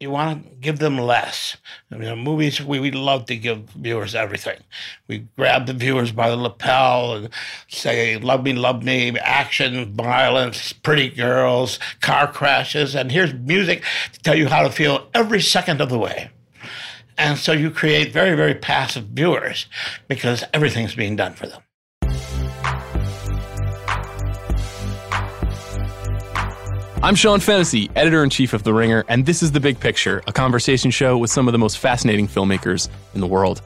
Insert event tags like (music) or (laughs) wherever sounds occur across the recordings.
you want to give them less. I mean, movies, we, we love to give viewers everything. We grab the viewers by the lapel and say, love me, love me, action, violence, pretty girls, car crashes, and here's music to tell you how to feel every second of the way. And so you create very, very passive viewers because everything's being done for them. I'm Sean Fennessey, editor in chief of The Ringer, and this is The Big Picture, a conversation show with some of the most fascinating filmmakers in the world.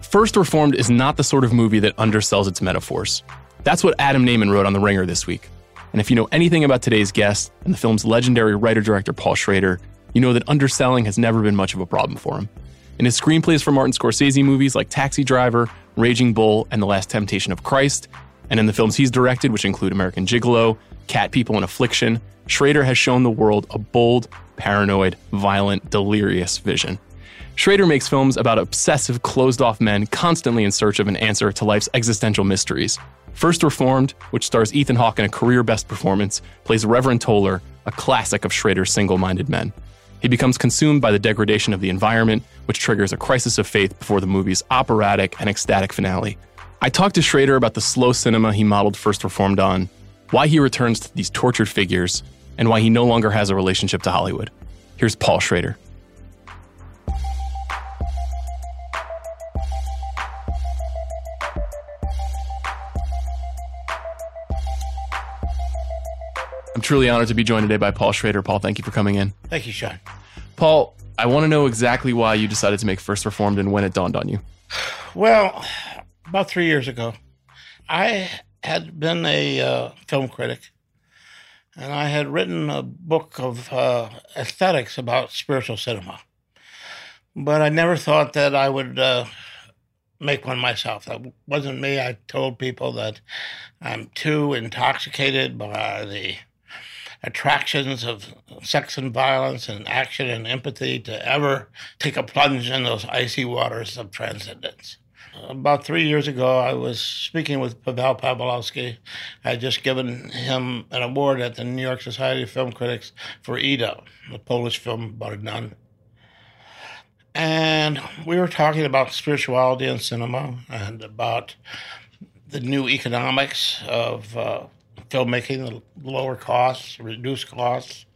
First Reformed is not the sort of movie that undersells its metaphors. That's what Adam Nayman wrote on The Ringer this week. And if you know anything about today's guest and the film's legendary writer director Paul Schrader, you know that underselling has never been much of a problem for him. In his screenplays for Martin Scorsese movies like Taxi Driver, Raging Bull, and The Last Temptation of Christ, and in the films he's directed, which include American Gigolo, Cat People in Affliction, Schrader has shown the world a bold, paranoid, violent, delirious vision. Schrader makes films about obsessive, closed off men constantly in search of an answer to life's existential mysteries. First Reformed, which stars Ethan Hawke in a career best performance, plays Reverend Toller, a classic of Schrader's single minded men. He becomes consumed by the degradation of the environment, which triggers a crisis of faith before the movie's operatic and ecstatic finale. I talked to Schrader about the slow cinema he modeled First Reformed on, why he returns to these tortured figures, and why he no longer has a relationship to Hollywood. Here's Paul Schrader. I'm truly honored to be joined today by Paul Schrader. Paul, thank you for coming in. Thank you, Sean. Paul, I want to know exactly why you decided to make First Reformed and when it dawned on you. (sighs) Well, about three years ago, I had been a uh, film critic and I had written a book of uh, aesthetics about spiritual cinema. But I never thought that I would uh, make one myself. That wasn't me. I told people that I'm too intoxicated by the attractions of sex and violence and action and empathy to ever take a plunge in those icy waters of transcendence about three years ago, I was speaking with Pavel Pawlikowski. I had just given him an award at the New York Society of Film Critics for Ida, the Polish film about a nun. And we were talking about spirituality in cinema and about the new economics of uh, filmmaking, the lower costs, reduced costs.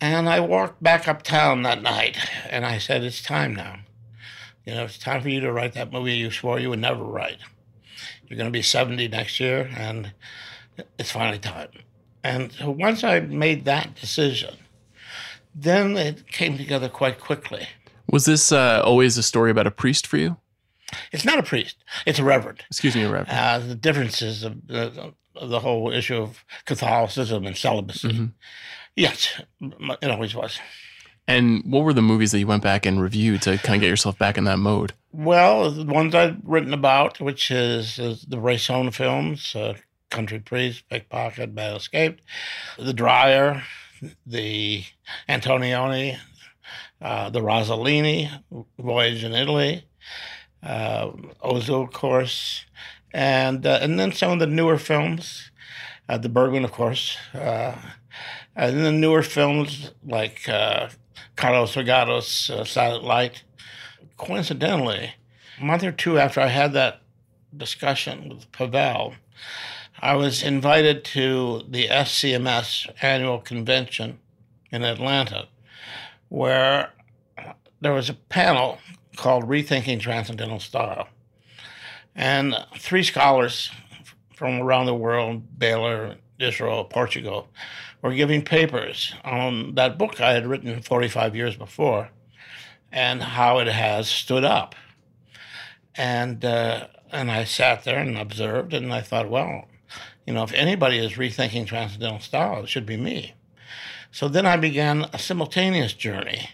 And I walked back uptown that night and I said, It's time now. You know, it's time for you to write that movie you swore you would never write. You're going to be 70 next year, and it's finally time. And so once I made that decision, then it came together quite quickly. Was this uh, always a story about a priest for you? It's not a priest. It's a reverend. Excuse me, a reverend. Uh, the differences of, of, the whole issue of Catholicism and celibacy. Mm-hmm. Yes, it always was. And what were the movies that you went back and reviewed to kind of get yourself back in that mode? Well, the ones I've written about, which is, is the Bresson films, uh, Country Priest, Pickpocket, Bad Escaped, The Dreyer, the Antonioni, uh, the Rossellini, Voyage in Italy, uh, Ozu, of course, and uh, and then some of the newer films, uh, the Bergman, of course, uh, and then the newer films like uh, Carlos Reygadas uh, Silent Light. Coincidentally, a month or two after I had that discussion with Pavel, I was invited to the SCMS annual convention in Atlanta, where there was a panel called Rethinking Transcendental Style. And three scholars from around the world, Baylor, Israel, Portugal, were giving papers on that book I had written 45 years before and how it has stood up. And, uh, and I sat there and observed, and I thought, well, you know, if anybody is rethinking transcendental style, it should be me. So then I began a simultaneous journey,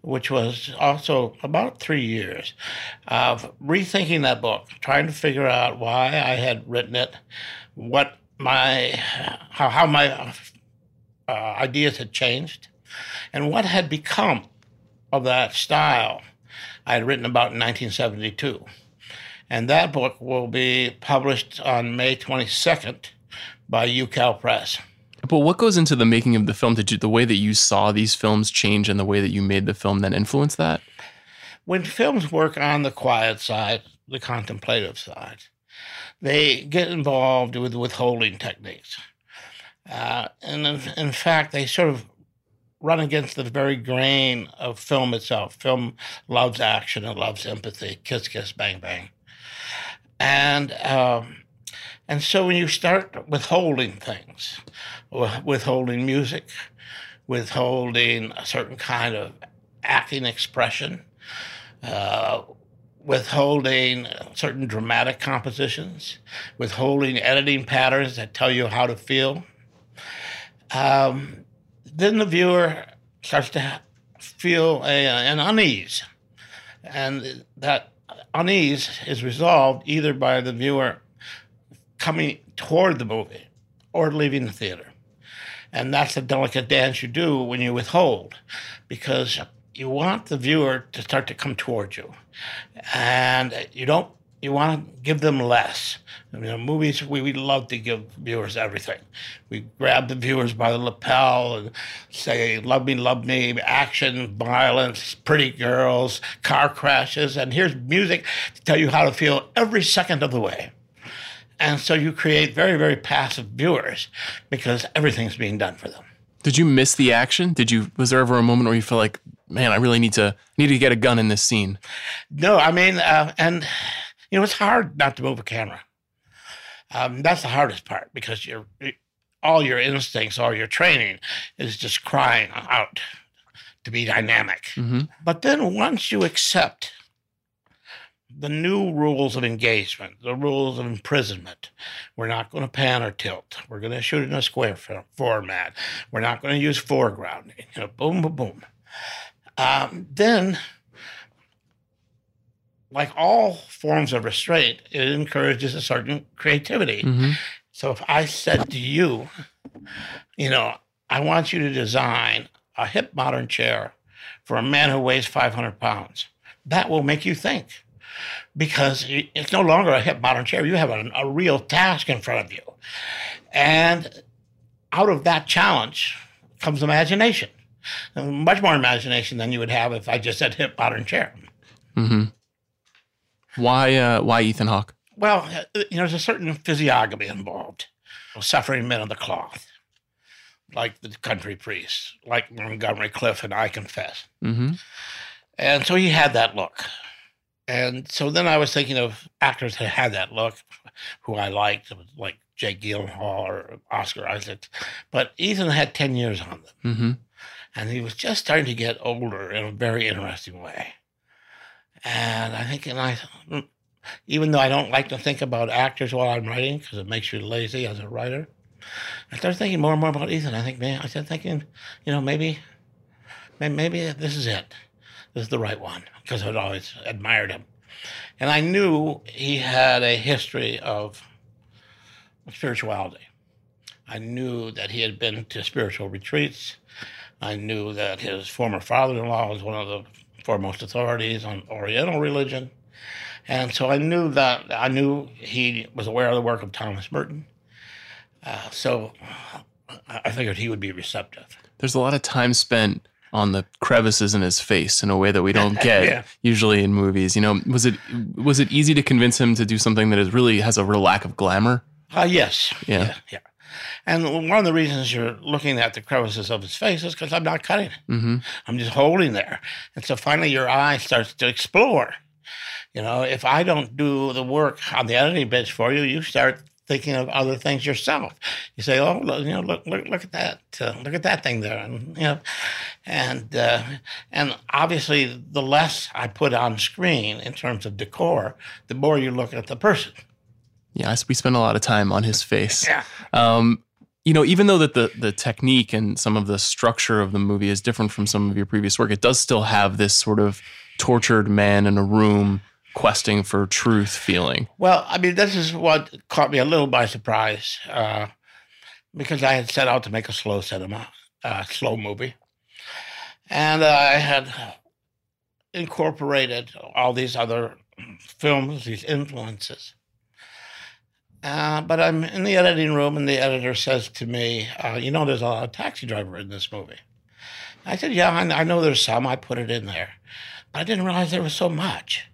which was also about three years of rethinking that book, trying to figure out why I had written it, what my how, how my uh, ideas had changed, and what had become of that style I had written about in 1972. And that book will be published on May 22nd by UCal Press. But what goes into the making of the film? Did you, the way that you saw these films change and the way that you made the film then influence that? When films work on the quiet side, the contemplative side, they get involved with withholding techniques. Uh, and in, in fact, they sort of run against the very grain of film itself. Film loves action and loves empathy. Kiss, kiss, bang, bang. And um, and so when you start withholding things, withholding music, withholding a certain kind of acting expression, uh, withholding certain dramatic compositions, withholding editing patterns that tell you how to feel, um, then the viewer starts to feel a, an unease. And that unease is resolved either by the viewer coming toward the movie or leaving the theater. And that's a delicate dance you do when you withhold because you want the viewer to start to come toward you. And you don't you want to give them less. I mean, movies, we, we love to give viewers everything. We grab the viewers by the lapel and say, love me, love me, action, violence, pretty girls, car crashes, and here's music to tell you how to feel every second of the way. And so you create very, very passive viewers because everything's being done for them. Did you miss the action? Did you was there ever a moment where you feel like, man, I really need to need to get a gun in this scene? No, I mean, uh, and you know, it's hard not to move a camera. Um, that's the hardest part because you're all your instincts, all your training is just crying out to be dynamic. Mm-hmm. But then once you accept the new rules of engagement, the rules of imprisonment. We're not going to pan or tilt. We're going to shoot in a square format. We're not going to use foreground. You know, boom, boom, boom. Um, then, like all forms of restraint, it encourages a certain creativity. Mm-hmm. So if I said to you, you know, I want you to design a hip modern chair for a man who weighs 500 pounds, that will make you think because it's no longer a hip modern chair. You have a, a real task in front of you. And out of that challenge comes imagination, much more imagination than you would have if I just said hip modern chair. Mm-hmm. Why, uh, why Ethan Hawke? Well, uh, you know, there's a certain physiognomy involved. Suffering men of the cloth, like the country priests, like Montgomery Clift and I Confess. Mm-hmm. And so he had that look. And so then I was thinking of actors that had that look, who I liked, like Jake Gyllenhaal or Oscar Isaac. But Ethan had 10 years on them. Mm-hmm. And he was just starting to get older in a very interesting way. And I think, and I, mm, even though I don't like to think about actors while I'm writing because it makes you lazy as a writer, I started thinking more and more about Ethan. I think, man, I started thinking, you know, maybe, maybe this is it. This is the right one because I'd always admired him. And I knew he had a history of spirituality. I knew that he had been to spiritual retreats. I knew that his former father in law was one of the foremost authorities on Oriental religion. And so I knew that I knew he was aware of the work of Thomas Merton. Uh, so I figured he would be receptive. There's a lot of time spent on the crevices in his face in a way that we don't (laughs) get yeah. usually in movies. You know, was it was it easy to convince him to do something that is really has a real lack of glamour? Uh, yes. Yeah. yeah. yeah. And one of the reasons you're looking at the crevices of his face is because I'm not cutting it. Mm-hmm. I'm just holding there. And so finally your eye starts to explore. You know, if I don't do the work on the editing bench for you, you start thinking of other things yourself. You say, "Oh, look, you know, look, look, look at that, uh, look at that thing there," and you know, and uh, and obviously, the less I put on screen in terms of decor, the more you look at the person. Yeah, we spend a lot of time on his face. Yeah. Um, you know, even though that the the technique and some of the structure of the movie is different from some of your previous work, it does still have this sort of tortured man in a room questing for truth feeling. Well, I mean, this is what caught me a little by surprise uh, because I had set out to make a slow cinema, uh, slow movie. And I had incorporated all these other films, these influences. Uh, but I'm in the editing room, and the editor says to me, uh, "You know, there's a taxi driver in this movie." I said, "Yeah, I, know there's some. I put it in there, I didn't realize there was so much."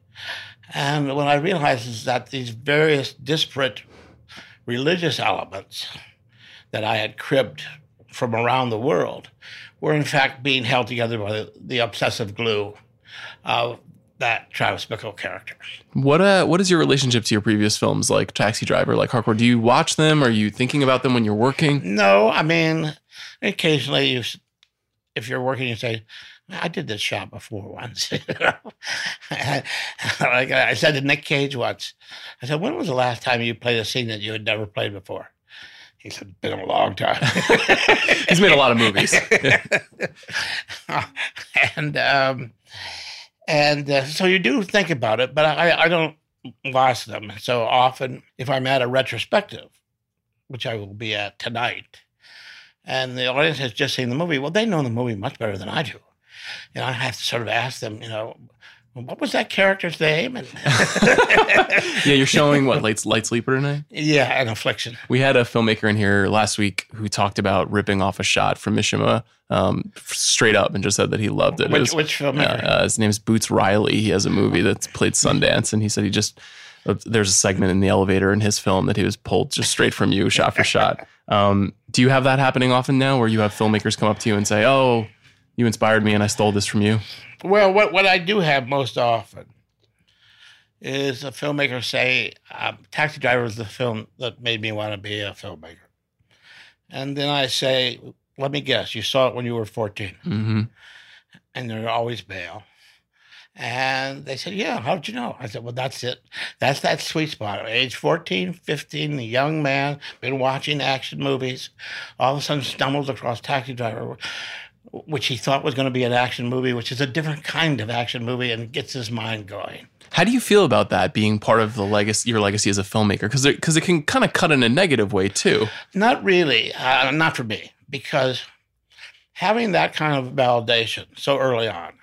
And what I realized is that these various disparate religious elements that I had cribbed from around the world were in fact being held together by the, the obsessive glue of that Travis Bickle character. What uh what is your relationship to your previous films like Taxi Driver, like Hardcore? Do you watch them? Are you thinking about them when you're working? No, I mean occasionally you if you're working you say I did this shot before once. (laughs) like I said to Nick Cage once, I said, when was the last time you played a scene that you had never played before? He said, it's been a long time. (laughs) He's made a lot of movies. (laughs) and um, and uh, so you do think about it, but I, I don't watch them so often. If I'm at a retrospective, which I will be at tonight, and the audience has just seen the movie, well, they know the movie much better than I do. Know, I have to sort of ask them, you know, what was that character's name? And (laughs) yeah, you're showing what light, light sleeper tonight. Yeah, an affliction. We had a filmmaker in here last week who talked about ripping off a shot from Mishima um, straight up and just said that he loved it. Which, it was, which filmmaker? Uh, uh, his name is Boots Riley. He has a movie that's played Sundance, and he said he just uh, there's a segment in the elevator in his film that he was pulled just straight from you, shot for shot. (laughs) Um, do you have that happening often now, where you have filmmakers come up to you and say, "Oh, you inspired me, and I stole this from you"? Well, what, what I do have most often is a filmmaker say, um, Taxi Driver is the film that made me want to be a filmmaker. And then I say, let me guess, you saw it when you were 14. Mm-hmm. And they're always bail. And they said, Yeah, how'd you know? I said, Well, that's it. That's that sweet spot. Age 14, 15, the young man, been watching action movies, all of a sudden stumbles across Taxi Driver, which he thought was going to be an action movie, which is a different kind of action movie, and gets his mind going. How do you feel about that being part of the legacy, your legacy as a filmmaker? Because because it, can kind of cut in a negative way too. Not really, uh, not for me, because having that kind of validation so early on,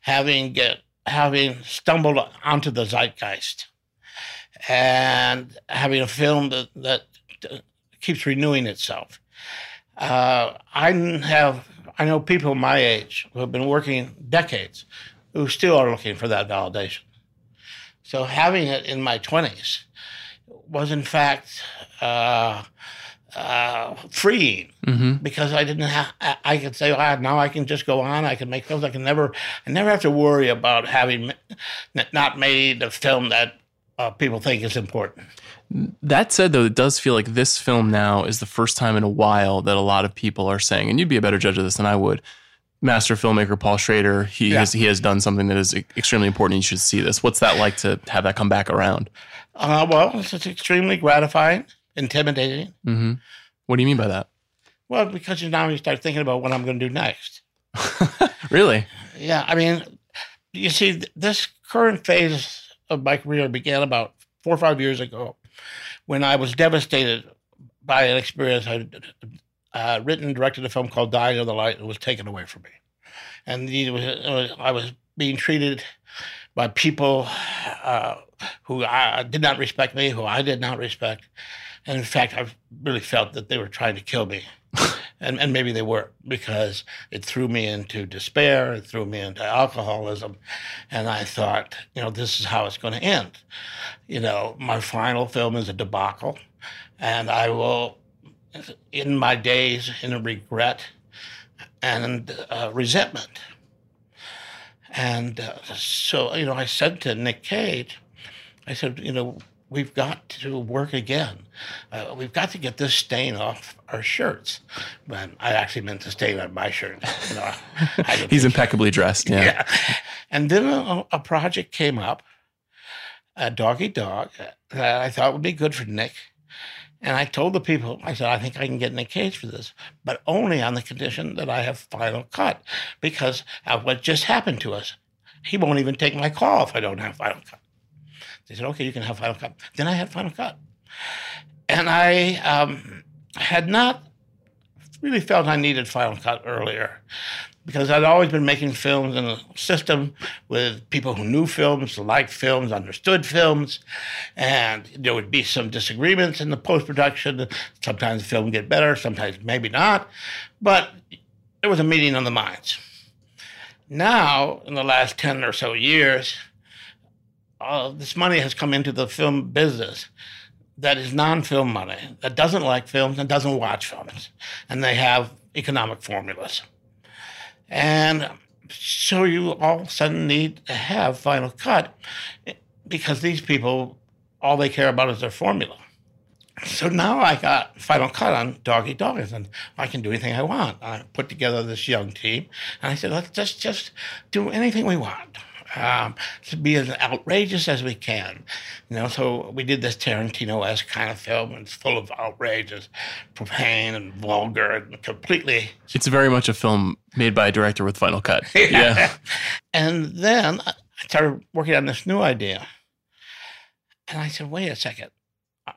having get having stumbled onto the zeitgeist, and having a film that that keeps renewing itself. Uh, I have I know people my age who have been working decades who still are looking for that validation. So having it in my 20s was, in fact, uh, uh, freeing mm-hmm. because I didn't have. I could say, "Ah, now I can just go on. I can make films. I can never. I never have to worry about having not made a film that uh, people think is important." That said, though, it does feel like this film now is the first time in a while that a lot of people are saying, and you'd be a better judge of this than I would. Master filmmaker Paul Schrader, he yeah. has he has done something that is extremely important. You should see this. What's that like to have that come back around? Uh, well, it's, extremely gratifying, intimidating. Mm-hmm. What do you mean by that? Well, because you now you start thinking about what I'm going to do next. (laughs) really? Yeah. I mean, you see, this current phase of my career began about four or five years ago when I was devastated by an experience I'd uh, written, directed a film called Dying of the Light and was taken away from me. And was, was, I was being treated by people uh, who I, did not respect me, who I did not respect. And in fact, I really felt that they were trying to kill me. (laughs) and, and maybe they were because it threw me into despair, it threw me into alcoholism. And I thought, you know, this is how it's going to end. You know, my final film is a debacle, and I will, in my days, in regret and uh, resentment. And uh, so, you know, I said to Nick Cage, I said, you know, we've got to work again. Uh, we've got to get this stain off our shirts. But I actually meant to stain on my shirt. You (laughs) know, He's impeccably dressed. Yeah. yeah. And then a, a, project came up, a Dog Eat Dog, that I thought would be good for Nick. And I told the people, I said, I think I can get Nick Cage for this, but only on the condition that I have final cut because of what just happened to us. He won't even take my call if I don't have final cut. They said, okay, you can have Final Cut. Then I had Final Cut. And I um, had not really felt I needed Final Cut earlier because I'd always been making films in a system with people who knew films, liked films, understood films, and there would be some disagreements in the post production. Sometimes the film would get better, sometimes maybe not, but there was a meeting of the minds. Now, in the last 10 or so years, uh, this money has come into the film business that is non-film money that doesn't like films and doesn't watch films and they have economic formulas. And so you all of a sudden need to have final cut eh, because these people all they care about is their formula. So now I got final cut on Dog Eat Dogs, and I can do anything I want. I put together this young team, and I said, let's just just do anything we want um, to be as outrageous as we can. You know, so we did this Tarantino-esque kind of film, and it's full of outrageous, profane, and vulgar, and completely. It's very much a film made by a director with Final Cut. (laughs) yeah. and then I started working on this new idea, and I said, wait a second,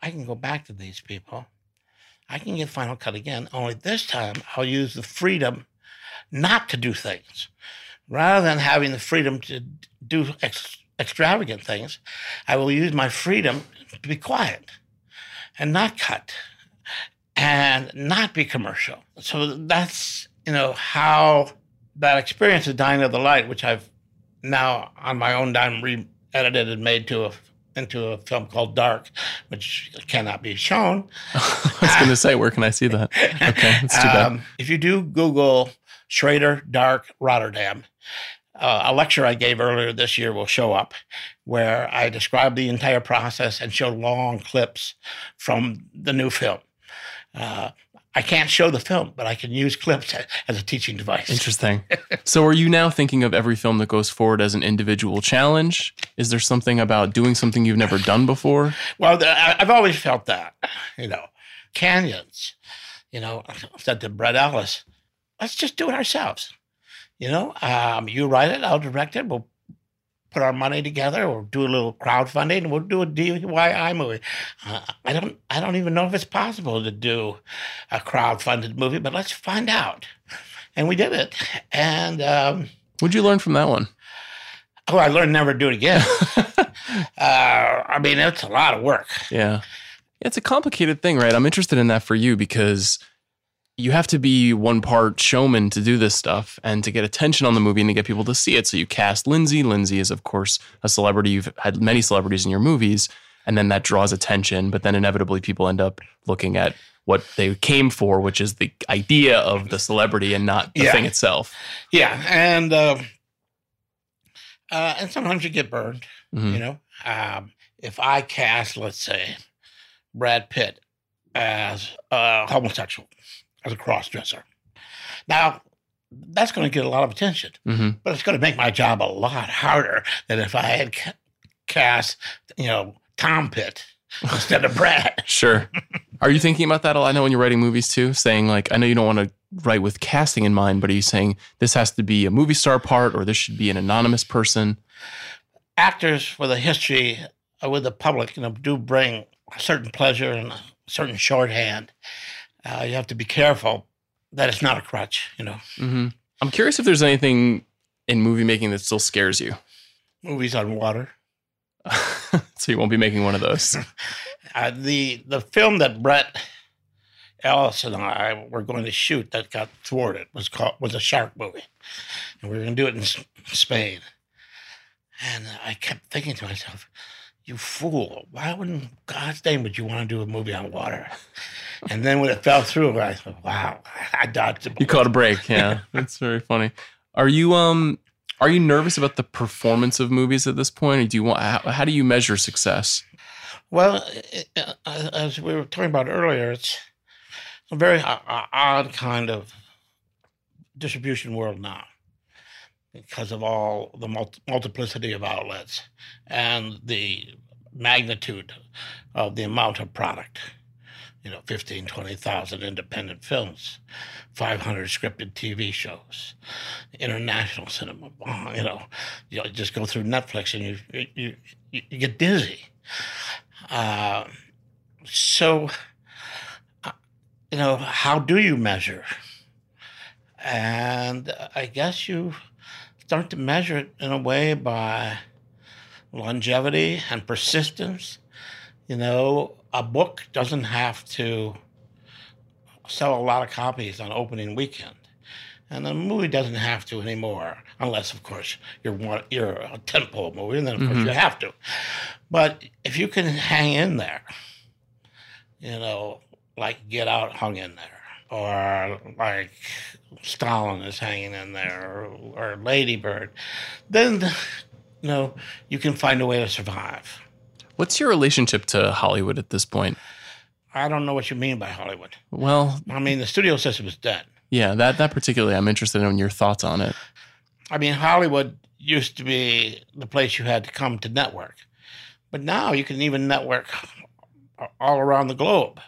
I can go back to these people. I can get Final Cut again, only this time I'll use the freedom not to do things rather than having the freedom to do ex- extravagant things, I will use my freedom to be quiet and not cut and not be commercial. So that's, you know, how that experience of Dying of the Light, which I've now on my own dime re-edited and made to a into a film called Dark, which cannot be shown. (laughs) I was going to say, where can I see that? Okay, that's too bad. (laughs) Um, if you do Google Schrader Dark Rotterdam, uh, a lecture I gave earlier this year will show up where I describe the entire process and show long clips from the new film. Uh, I can't show the film, but I can use clips (laughs) as a teaching device. Interesting. so, are you now thinking of every film that goes forward as an individual challenge? Is there something about doing something you've never done before? (laughs) Well, I've always felt that. You know, canyons. You know, I said to Bret Ellis, let's just do it ourselves. You know, um, you write it, I'll direct it. We'll put our money together or do a little crowdfunding and we'll do a DIY movie. Uh, I don't I don't even know if it's possible to do a crowdfunded movie, but let's find out. And we did it. And um, what'd you learn from that one? Oh, I learned never to do it again. (laughs) uh, I mean, it's a lot of work. Yeah. It's a complicated thing, right? I'm interested in that for you because you have to be one part showman to do this stuff and to get attention on the movie and to get people to see it. So you cast Lindsay. Lindsay is, of course, a celebrity. You've had many celebrities in your movies, and then that draws attention. But then inevitably, people end up looking at what they came for, which is the idea of the celebrity and not the yeah. thing itself. Yeah, and uh, uh, and sometimes you get burned. Mm-hmm. You know, um, if I cast, let's say, Brad Pitt as a homosexual as a cross dresser. Now, that's going to get a lot of attention, mm-hmm. but it's going to make my job a lot harder than if I had ca- cast, you know, Tom Pitt instead of Brad. (laughs) sure. Are you thinking about that? I know when you're writing movies too, saying like, I know you don't want to write with casting in mind, but are you saying this has to be a movie star part or this should be an anonymous person? Actors with a history with the public, you know, do bring a certain pleasure and a certain shorthand uh, you have to be careful that it's not a crutch, you know. Mm-hmm. I'm curious if there's anything in movie making that still scares you. Movies on water. (laughs) so you won't be making one of those. (laughs) uh, the the film that Bret Ellis and I were going to shoot that got thwarted was called was a shark movie, and we were going to do it in Spain. And I kept thinking to myself, "You fool! Why wouldn't God's name would you want to do a movie on water?" And then when it fell through, I thought, wow, (laughs) I dodged a bullet. You caught a break. Yeah, that's very funny. Are you um are you nervous about the performance of movies at this point, or do you want how, how do you measure success? Well, uh, uh, as we were talking about earlier, it's a very uh, odd kind of distribution world now because of all the multiplicity of outlets and the magnitude of the amount of product you know, 15, 20,000 independent films, 500 scripted TV shows, international cinema. (laughs) You know, you just go through Netflix and you you you, you get dizzy. Uh, so, uh, you know, how do you measure? And I guess you start to measure it in a way by longevity and persistence. You know, a book doesn't have to sell a lot of copies on opening weekend. And the movie doesn't have to anymore, unless, of course, you're one, you're a tentpole movie, and then of course Mhm. you have to. But if you can hang in there, you know, like Get Out hung in there, or like Stalin is hanging in there, or, or Lady Bird, then you know you can find a way to survive. What's your relationship to Hollywood at this point? I don't know what you mean by Hollywood. Well, I mean the studio system is dead. yeah, that that particularly, I'm interested in your thoughts on it. I mean, Hollywood used to be the place you had to come to network, but now you can even network all around the globe.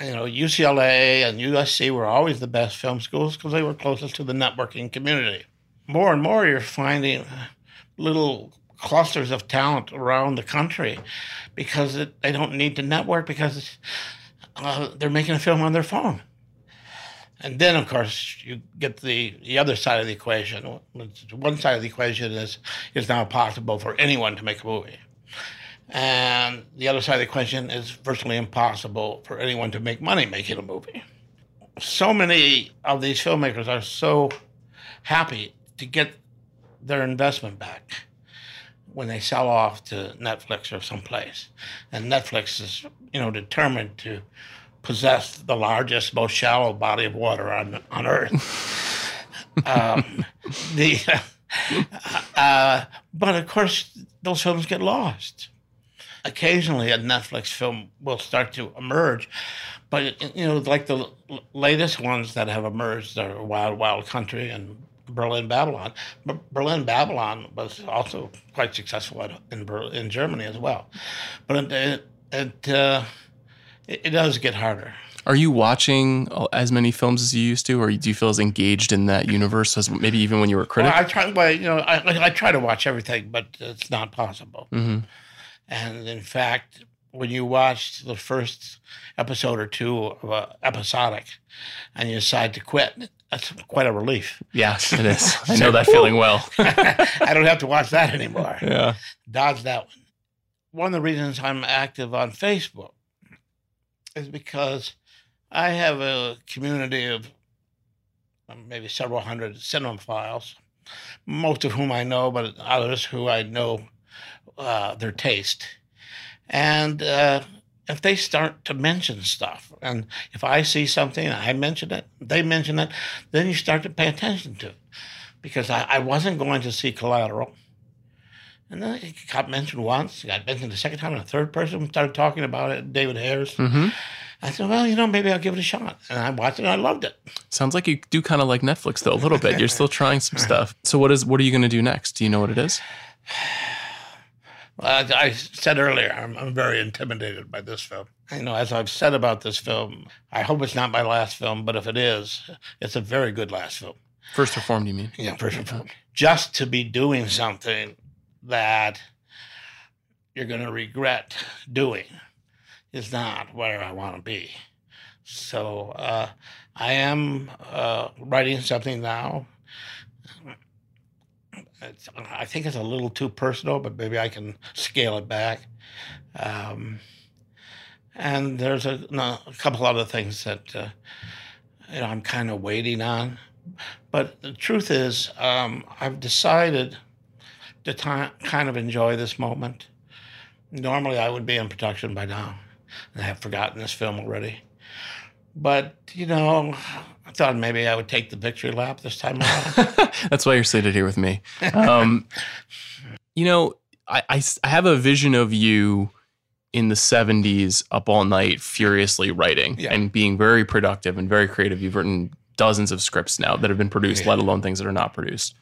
You know, UCLA and USC were always the best film schools because they were closest to the networking community. More and more, you're finding little clusters of talent around the country because it, they don't need to network because uh, they're making a film on their phone. And then, of course, you get the, the other side of the equation. One side of the equation is it's now possible for anyone to make a movie. And the other side of the question is virtually impossible for anyone to make money making a movie. So many of these filmmakers are so happy to get their investment back when they sell off to Netflix or someplace. And Netflix is, you know, determined to possess the largest, most shallow body of water on on Earth. (laughs) um, the (laughs) uh, but of course those films get lost. Occasionally, a Netflix film will start to emerge, but you know, like the latest ones that have emerged are Wild Wild Country and Berlin Babylon. But Berlin Babylon was also quite successful in Ber- in Germany as well, but it it, uh, it, it does get harder. Are you watching as many films as you used to, or do you feel as engaged in that universe as maybe even when you were a critic? Well, I try, well, you know, I, I try to watch everything, but it's not possible. hmm And in fact, when you watch the first episode or two of a episodic, and you decide to quit, that's quite a relief. Yes, it is. (laughs) I know that feeling well. (laughs) I don't have to watch that anymore. yeah. Dodge that one. One of the reasons I'm active on Facebook is because I have a community of um, maybe several hundred cinemaphiles, most of whom I know, but others who I know uh, their taste. And uh, if they start to mention stuff, and if I see something, I mention it, they mention it, then you start to pay attention to it. Because I, I wasn't going to see Collateral. And then it got mentioned once, it got mentioned the second time, and a third person started talking about it, David Hare's. hmm I said, well, you know, maybe I'll give it a shot. And I watched it and I loved it. Sounds like you do kind of like Netflix though a little bit. You're still trying some (laughs) stuff. So what is what are you going to do next? Do you know what it is? As I said earlier, I'm, I'm very intimidated by this film. You know, as I've said about this film, I hope it's not my last film, but if it is, it's a very good last film. First Reformed, you mean? Yeah, first foremost. Just to be doing something that you're going to regret doing is not where I want to be. So uh, I am uh, writing something now. It's, I think it's a little too personal, but maybe I can scale it back. Um, and there's a, no, a couple other things that uh, you know I'm kind of waiting on. But the truth is, um, I've decided to ti kind of enjoy this moment. Normally, I would be in production by now, and I have forgotten this film already. But you know, I thought maybe I would take the victory lap this time around. (laughs) That's why you're seated here with me. Um, (laughs) you know, I I have a vision of you in the 70s up all night furiously writing Yeah. and being very productive and very creative. You've written dozens of scripts now that have been produced, Yeah. let alone things that are not produced.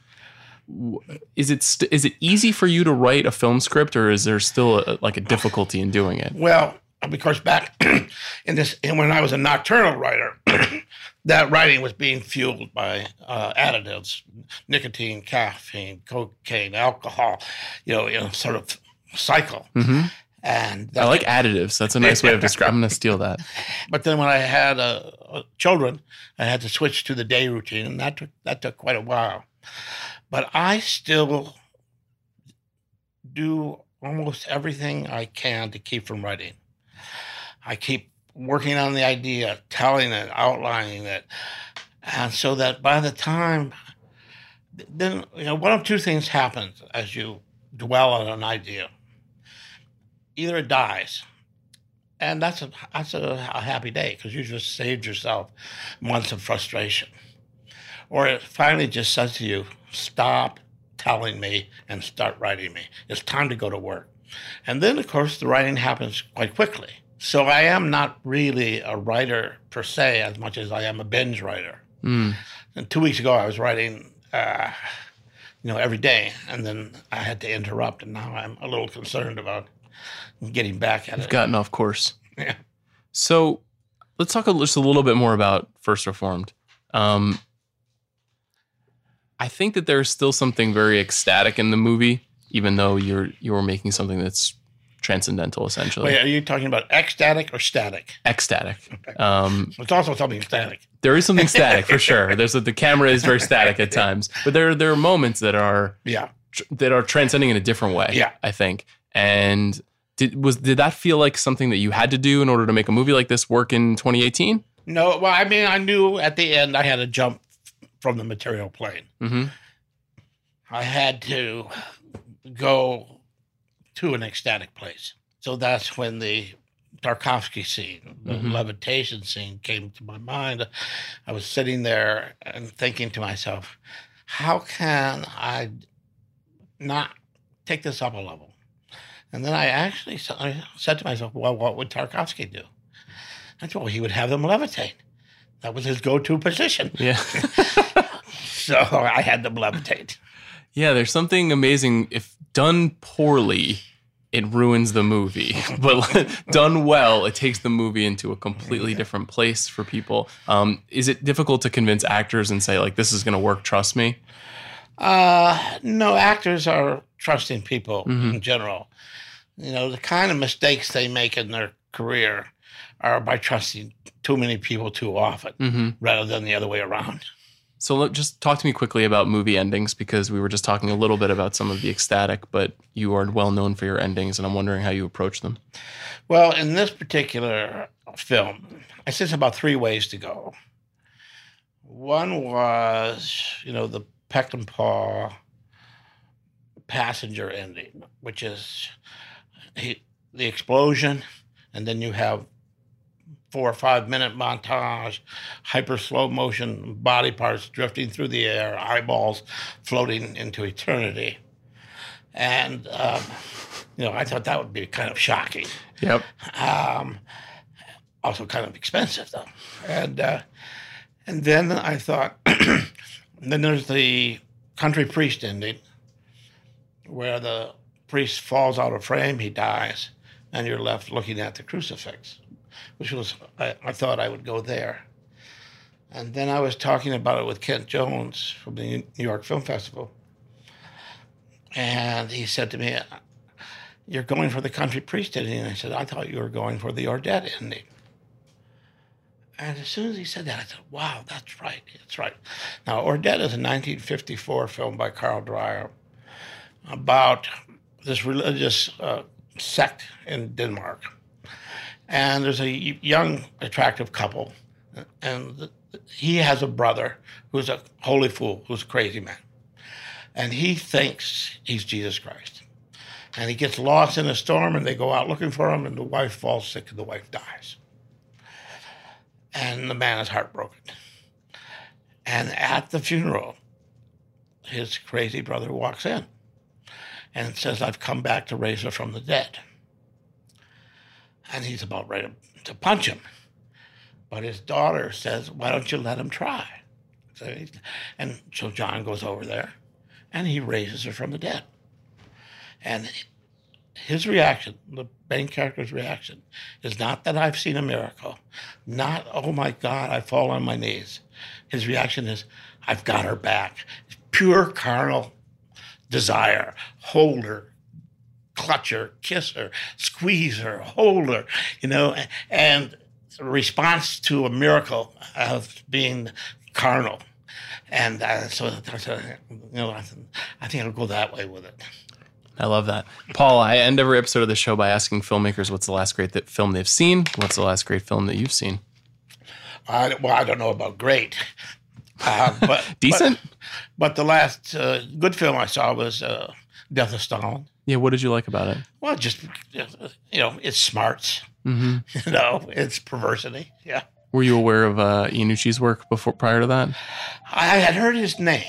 Is it st- is it easy for you to write a film script, or is there still a, like a difficulty in doing it? Well, because back (clears throat) in this, and when I was a nocturnal writer, (clears throat) that writing was being fueled by uh, additives, nicotine, caffeine, cocaine, alcohol, you know, sort of cycle. hmm And I like additives. That's a nice way of describing. I'm going to steal that. (laughs) But then when I had uh, uh, children, I had to switch to the day routine, and that took that took quite a while. But I still do almost everything I can to keep from writing. I keep working on the idea, telling it, outlining it, and so that by the time then you know one of two things happens as you dwell on an idea. Either it dies, and that's a that's a, a happy day because you just saved yourself months of frustration, or it finally just says to you, "Stop telling me and start writing me. It's time to go to work." And then, of course, the writing happens quite quickly. So I am not really a writer per se as much as I am a binge writer. Mm. And two weeks ago, I was writing, uh, you know, every day, and then I had to interrupt, and now I'm a little concerned about getting back at it. You've it. gotten off course. Yeah. So let's talk just a little bit more about First Reformed. Um, I think that there's still something very ecstatic in the movie, even though you're you're making something that's transcendental, essentially. Wait, are you talking about ecstatic or static? Ecstatic. Um, It's also something static. there is something static for (laughs) sure. There's a, the camera is very static at times, but there there are moments that are Yeah. tr- that are transcending in a different way. Yeah. I think. And did was did that feel like something that you had to do in order to make a movie like this work in 2018? No, well, I mean, I knew at the end I had to jump from the material plane. Mm-hmm. I had to go to an ecstatic place. So that's when the Tarkovsky scene, the Mhm. levitation scene came to my mind. I was sitting there and thinking to myself, how can I not take this up a level? And then I actually I said to myself, well, what would Tarkovsky do? I thought, well, he would have them levitate. That was his go-to position. Yeah. (laughs) So I had them levitate. Yeah, there's something amazing if done poorly it ruins the movie. (laughs) But (laughs) done well, it takes the movie into a completely different place for people. Um, is it difficult to convince actors and say like this is going to work? Trust me. Uh, no, actors are trusting people Mhm. in general. You know, the kind of mistakes they make in their career are by trusting too many people too often hmm rather than the other way around. So just talk to me quickly about movie endings because we were just talking a little bit about some of the ecstatic, but you are well known for your endings, and I'm wondering how you approach them. Well, in this particular film, I said about three ways to go. One was, you know, the Peckinpah passenger ending, which is he, the explosion, and then you have four or five minute montage, hyper slow motion, body parts drifting through the air, eyeballs floating into eternity. And, um, you know, I thought that would be kind of shocking. Yep. Um, also kind of expensive though. And uh, and then I thought, (clears throat) then there's the country priest ending, where the priest falls out of frame, he dies, and you're left looking at the crucifix, which was I, I thought I would go there. And then I was talking about it with Kent Jones from the New York Film Festival. And he said to me, You're going for the country priest ending. And I said, I thought you were going for the Ordet ending. And as soon as he said that, I said, Wow, that's right. That's right. Now, Ordet is a 1954 film by Carl Dreyer about this religious uh, sect in Denmark. And there's a young, attractive couple, and he has a brother who's a holy fool, who's a crazy man. And he thinks he's Jesus Christ. And he gets lost in a storm, and they go out looking for him, and the wife falls sick, and the wife dies. And the man is heartbroken. And at the funeral, his crazy brother walks in and says, I've come back to raise her from the dead. And he's about ready to punch him. But his daughter says, Why don't you let him try? So he, and so John goes over there and he raises her from the dead. And his reaction, the main character's reaction, is not that I've seen a miracle, not, oh my God, I fall on my knees. His reaction is, I've got her back. It's Pure carnal desire. Hold her, clutch her, kiss her, squeeze her, hold her, you know, and response to a miracle of being carnal. And uh, so, you know, I, I think I'll go that way with it. I love that. Paul, I end every episode of the show by asking filmmakers what's the last great that film they've seen? What's the last great film that you've seen? I, well, I don't know about great. Uh, but (laughs) Decent? But, but the last uh, good film I saw was uh, Death of Stalin. Yeah, what did you like about it? Well, just, you know, it's smarts. Mm-hmm. (laughs) You know, it's perversity. Yeah. Were you aware of uh, Iannucci's work before prior to that? I had heard his name,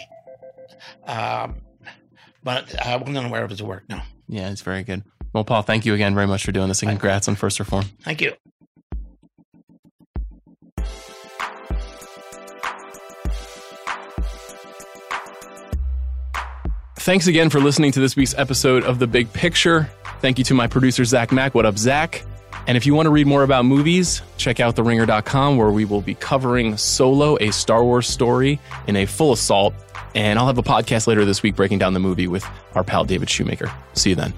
um, but I wasn't aware of his work. No. Yeah, it's very good. Well, Paul, thank you again very much for doing this, and congrats on First Reformed. Thank you. Thanks again for listening to this week's episode of The Big Picture. Thank you to my producer, Zach Mack. What up, Zach? And if you want to read more about movies, check out theringer.com where we will be covering Solo, a Star Wars story in a full assault. And I'll have a podcast later this week breaking down the movie with our pal David Shoemaker. See you then.